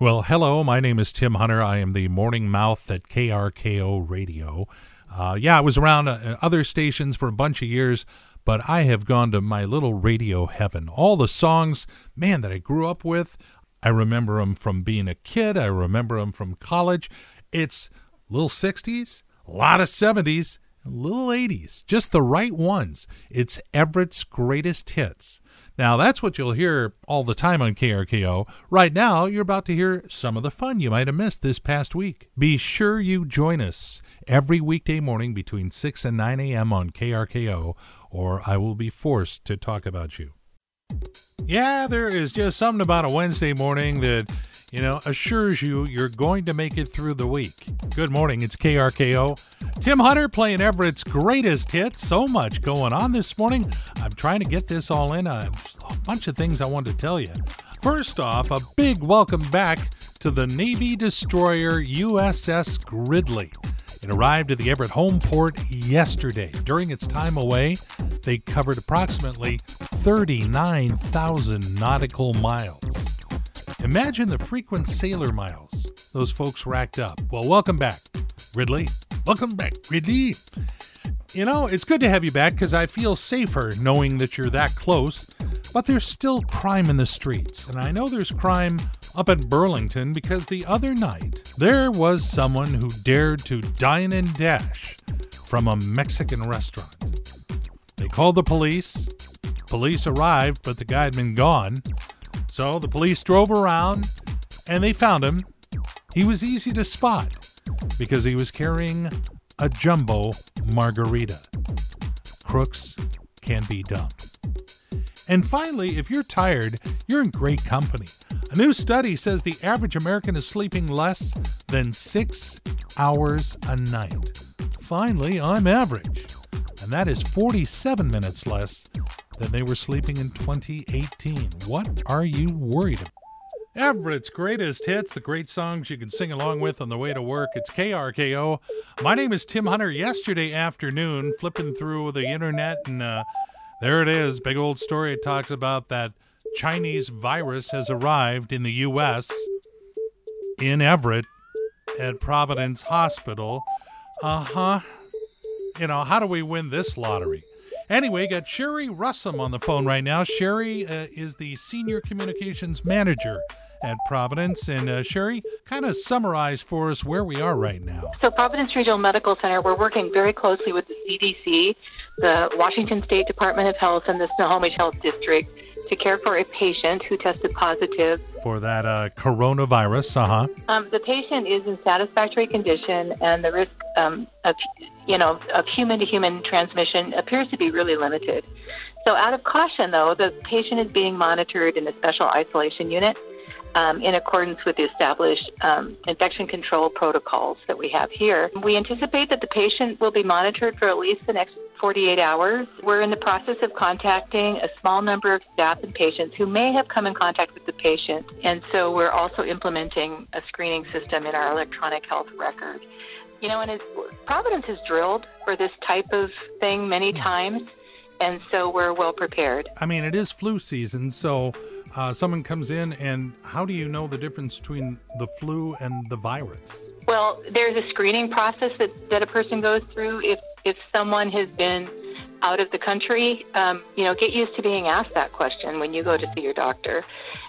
Well, hello. My name is Tim Hunter. I am the morning mouth at KRKO Radio. Uh, yeah, I was around uh, other stations for a bunch of years, but I have gone to my little radio heaven. All the songs, man, that I grew up with, I remember them from being a kid. I remember them from college. It's little 60s, a lot of 70s, little 80s, just the right ones. It's Everett's greatest hits. Now, that's what you'll hear all the time on KRKO. Right now, you're about to hear some of the fun you might have missed this past week. Be sure you join us every weekday morning between 6 and 9 a.m. on KRKO, or I will be forced to talk about you. Yeah, there is just something about a Wednesday morning that, you know, assures you you're going to make it through the week. Good morning, it's KRKO. Tim Hunter playing Everett's greatest hits. So much going on this morning. I'm trying to get this all in. A bunch of things I wanted to tell you. First off, a big welcome back to the Navy destroyer USS Gridley. It arrived at the Everett home port yesterday. During its time away, they covered approximately 39,000 nautical miles. Imagine the frequent sailor miles those folks racked up. Well, welcome back, Gridley. Welcome back, Gridley. You know, it's good to have you back because I feel safer knowing that you're that close, but there's still crime in the streets. And I know there's crime up in Burlington because the other night there was someone who dared to dine and dash from a Mexican restaurant. They called the police. Police arrived, but the guy had been gone. So the police drove around and they found him. He was easy to spot because he was carrying a jumbo margarita. Crooks can be dumb. And finally, if you're tired, you're in great company. A new study says the average American is sleeping less than six hours a night. Finally, I'm average. And that is 47 minutes less than they were sleeping in 2018. What are you worried about? Everett's greatest hits, the great songs you can sing along with on the way to work. It's KRKO. My name is Tim Hunter. Yesterday afternoon, flipping through the internet, and uh, there it is. Big old story. It talks about that Chinese virus has arrived in the U.S. in Everett at Providence Hospital. Uh huh. You know, how do we win this lottery? Anyway, got Sherry Russum on the phone right now. Sherry uh, is the Senior Communications Manager at Providence. And uh, Sherry, kind of summarize for us where we are right now. So, Providence Regional Medical Center, we're working very closely with the CDC, the Washington State Department of Health, and the Snohomish Health District to care for a patient who tested positive for that uh, coronavirus. Uh huh. Um, the patient is in satisfactory condition, and the risk um, of you know of human to human transmission appears to be really limited. So, out of caution, though, the patient is being monitored in a special isolation unit um, in accordance with the established um, infection control protocols that we have here. We anticipate that the patient will be monitored for at least the next 48 hours. We're in the process of contacting a small number of staff and patients who may have come in contact with the patient, and so we're also implementing a screening system in our electronic health record. You know, and Providence has drilled for this type of thing many times, and so we're well prepared. I mean, it is flu season, so uh, someone comes in, and how do you know the difference between the flu and the virus? Well, there's a screening process that, that a person goes through. If if someone has been out of the country, um, you know, get used to being asked that question when you go to see your doctor,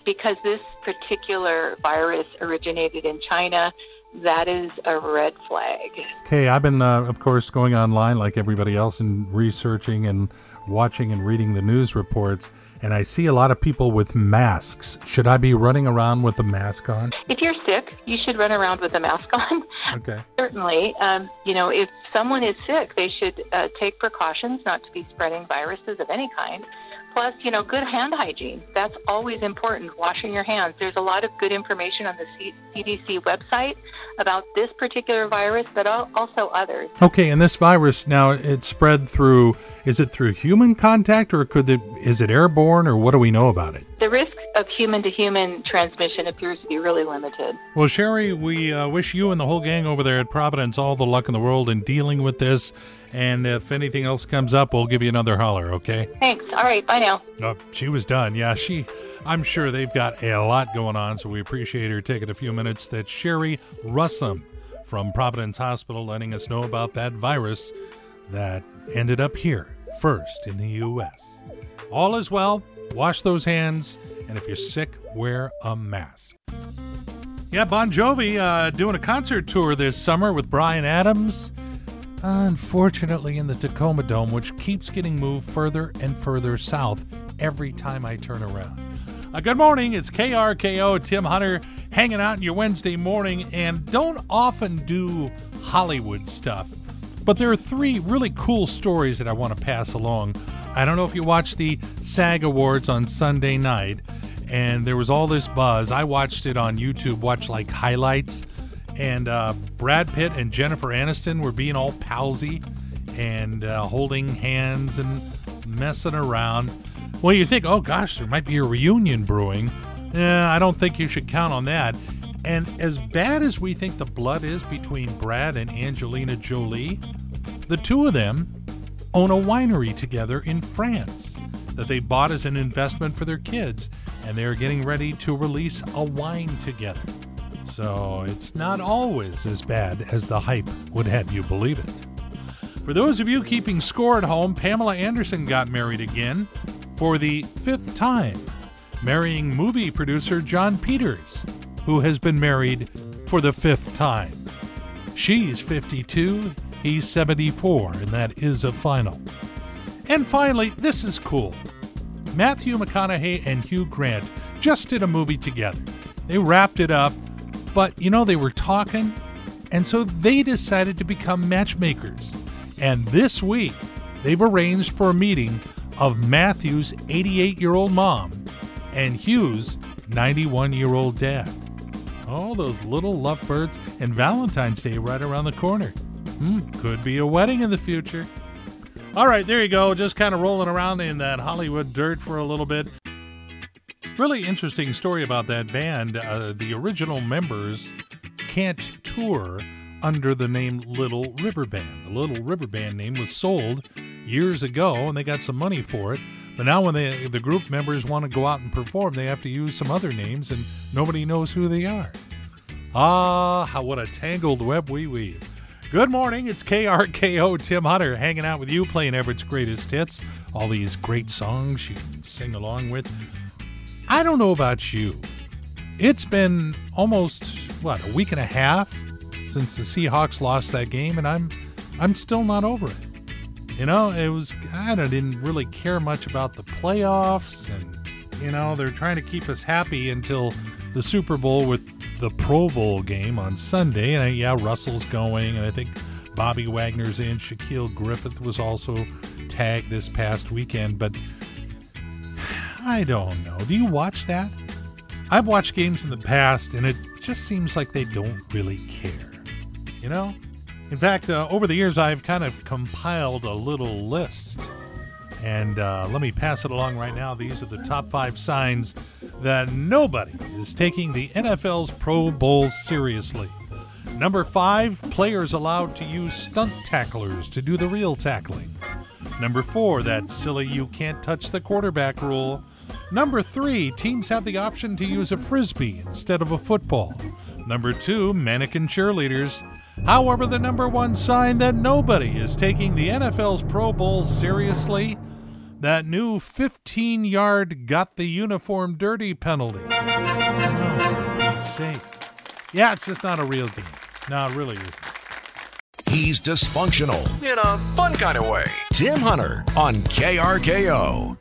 because this particular virus originated in China. That is a red flag. Okay, I've been, uh, of course, going online like everybody else and researching and watching and reading the news reports and I see a lot of people with masks. Should I be running around with a mask on? If you're sick, you should run around with a mask on. Okay. Certainly. Um, you know, if someone is sick, they should uh, take precautions not to be spreading viruses of any kind. Plus, you know, good hand hygiene. That's always important. Washing your hands. There's a lot of good information on the C- CDC website about this particular virus, but also others. Okay, and this virus now it spread through Is it through human contact, or could it, is it airborne, or what do we know about it? The risk of human to human transmission appears to be really limited. Well, Sherry, we uh, wish you and the whole gang over there at Providence all the luck in the world in dealing with this. And if anything else comes up, we'll give you another holler, okay? Thanks. All right. Bye now. Oh, she was done. Yeah, she. I'm sure they've got a lot going on, so we appreciate her taking a few minutes. That Sherry Russum from Providence Hospital letting us know about that virus that ended up here first in the U.S. All is well. Wash those hands, and if you're sick, wear a mask. Yeah, Bon Jovi uh, doing a concert tour this summer with Bryan Adams. Unfortunately, in the Tacoma Dome, which keeps getting moved further and further south every time I turn around. Uh, good morning, it's KRKO, Tim Hunter, hanging out in your Wednesday morning, and don't often do Hollywood stuff. But there are three really cool stories that I want to pass along. I don't know if you watched the SAG Awards on Sunday night, and there was all this buzz. I watched it on YouTube, watched like highlights and uh, Brad Pitt and Jennifer Aniston were being all palsy and uh, holding hands and messing around. Well, you think, oh gosh, there might be a reunion brewing. Yeah, I don't think you should count on that. And as bad as we think the blood is between Brad and Angelina Jolie, the two of them own a winery together in France that they bought as an investment for their kids, and they're getting ready to release a wine together. So it's not always as bad as the hype would have you believe it. For those of you keeping score at home, Pamela Anderson got married again for the fifth time, marrying movie producer Jon Peters, who has been married for the fifth time. She's 52, he's 74, and that is a final. And finally, this is cool. Matthew McConaughey and Hugh Grant just did a movie together. They wrapped it up but, you know, they were talking, and so they decided to become matchmakers. And this week, they've arranged for a meeting of Matthew's 88 year old mom and Hugh's 91 year old dad. Oh, those little lovebirds, and Valentine's Day right around the corner. Hmm, could be a wedding in the future. All right, there you go. Just kind of rolling around in that Hollywood dirt for a little bit. Really interesting story about that band. Uh, the original members can't tour under the name Little River Band. The Little River Band name was sold years ago, and they got some money for it. But now, when they, the group members want to go out and perform, they have to use some other names, and nobody knows who they are. Ah, how, what a tangled web we weave. Good morning, it's KRKO Tim Hunter hanging out with you, playing Everett's greatest hits. All these great songs you can sing along with. I don't know about you. It's been almost what a week and a half since the Seahawks lost that game, and I'm I'm still not over it. You know, it was I didn't really care much about the playoffs, and you know they're trying to keep us happy until the Super Bowl with the Pro Bowl game on Sunday. And yeah, Russell's going, and I think Bobby Wagner's in. Shaquill Griffin was also tagged this past weekend, but I don't know. Do you watch that? I've watched games in the past, and it just seems like they don't really care. You know? In fact, uh, over the years, I've kind of compiled a little list. And uh, let me pass it along right now. These are the top five signs that nobody is taking the NFL's Pro Bowl seriously. Number five, players allowed to use stunt tacklers to do the real tackling. Number four, that silly you can't touch the quarterback rule. Number three, teams have the option to use a frisbee instead of a football. Number two, mannequin cheerleaders. However, the number one sign that nobody is taking the NFL's Pro Bowl seriously that new 15 yard got the uniform dirty penalty. Oh, for Pete's sakes. Yeah, it's just not a real game. No, it really isn't. He's dysfunctional in a fun kind of way. Tim Hunter on KRKO.